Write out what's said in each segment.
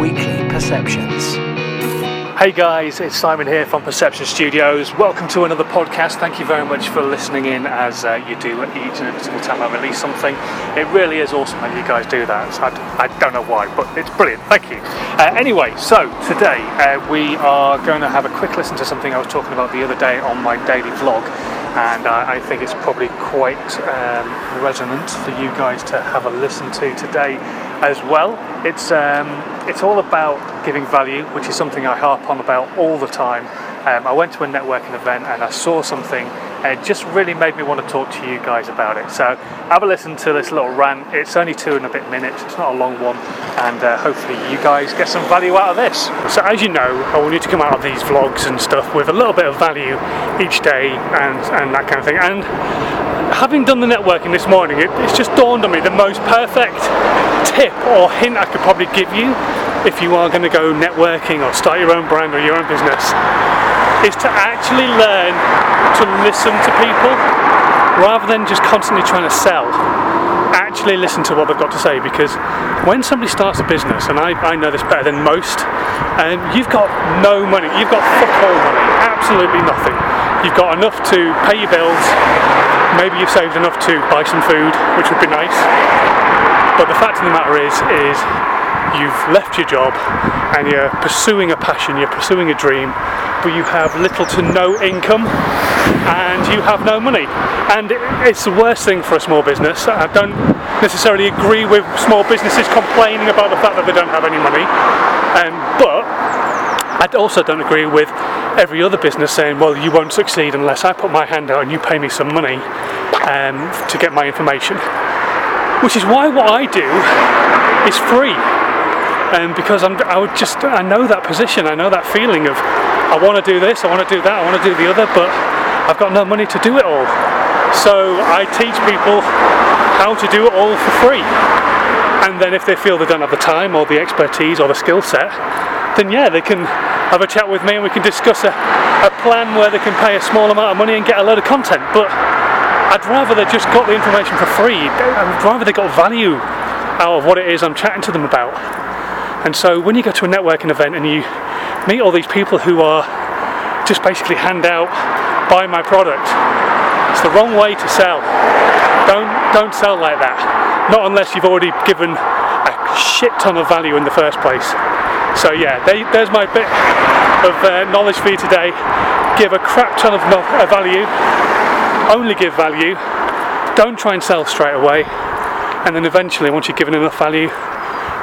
weekly perceptions. Hey guys, it's Simon here from Perception Studios. Welcome to another podcast. Thank you very much for listening in as uh, you do each and every single time I release something. It really is awesome how you guys do that. I, I, don't know why, but it's brilliant. Thank you. Uh, anyway, so today uh, we are going to have a quick listen to something I was talking about the other day on my daily vlog. And I think it's probably quite um, resonant for you guys to have a listen to today as well. It's um, it's all about giving value, which is something I harp on about all the time. Um, I went to a networking event and I saw something and it just really made me want to talk to you guys about it. So have a listen to this little rant. It's only two and a bit minutes, it's not a long one, and uh, hopefully you guys get some value out of this. So as you know, I want you to come out of these vlogs and stuff with a little bit of value each day and, and that kind of thing. And having done the networking this morning, it, it's just dawned on me the most perfect tip or hint I could probably give you if you are going to go networking or start your own brand or your own business is to actually learn to listen to people rather than just constantly trying to sell. Actually, listen to what they've got to say because when somebody starts a business, and I, I know this better than most, and you've got no money, you've got fuck all money, absolutely nothing. You've got enough to pay your bills, maybe you've saved enough to buy some food, which would be nice. But the fact of the matter is, is you've left your job and you're pursuing a passion, you're pursuing a dream, but you have little to no income and you have no money. And it's the worst thing for a small business. I don't necessarily agree with small businesses complaining about the fact that they don't have any money, um, but I also don't agree with every other business saying, well, you won't succeed unless I put my hand out and you pay me some money um, to get my information. Which is why what I do is free um, because I'm, I would just I know that position, I know that feeling of I want to do this, I want to do that, I want to do the other, but I've got no money to do it all. So I teach people how to do it all for free. And then if they feel they don't have the time or the expertise or the skill set, then yeah, they can have a chat with me and we can discuss a, a plan where they can pay a small amount of money and get a load of content. But I'd rather they just got the information for free. I'd rather they got value out of what it is I'm chatting to them about. And so when you go to a networking event and you meet all these people who are just basically hand out, buy my product, it's the wrong way to sell. Don't don't sell like that. Not unless you've already given a shit ton of value in the first place. So yeah, they, there's my bit of uh, knowledge for you today. Give a crap ton of no- value. Only give value. Don't try and sell straight away. And then eventually, once you've given enough value,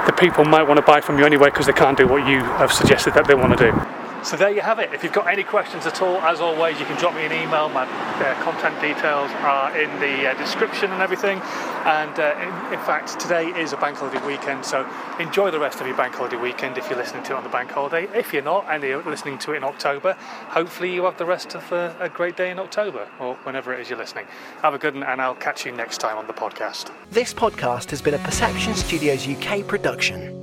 the people might want to buy from you anyway because they can't do what you have suggested that they want to do. So there you have it. If you've got any questions at all, as always, you can drop me an email. My uh, details are in the uh, description and everything. And uh, in, in, fact, today is a bank holiday weekend, so enjoy the rest of your bank holiday weekend if you're listening to it on the bank holiday. If you're not and you're listening to it in October, hopefully you have the rest of uh, a great day in October or whenever it is you're listening. Have a good one, and I'll catch you next time on the podcast. This podcast has been a Perception Studios UK production.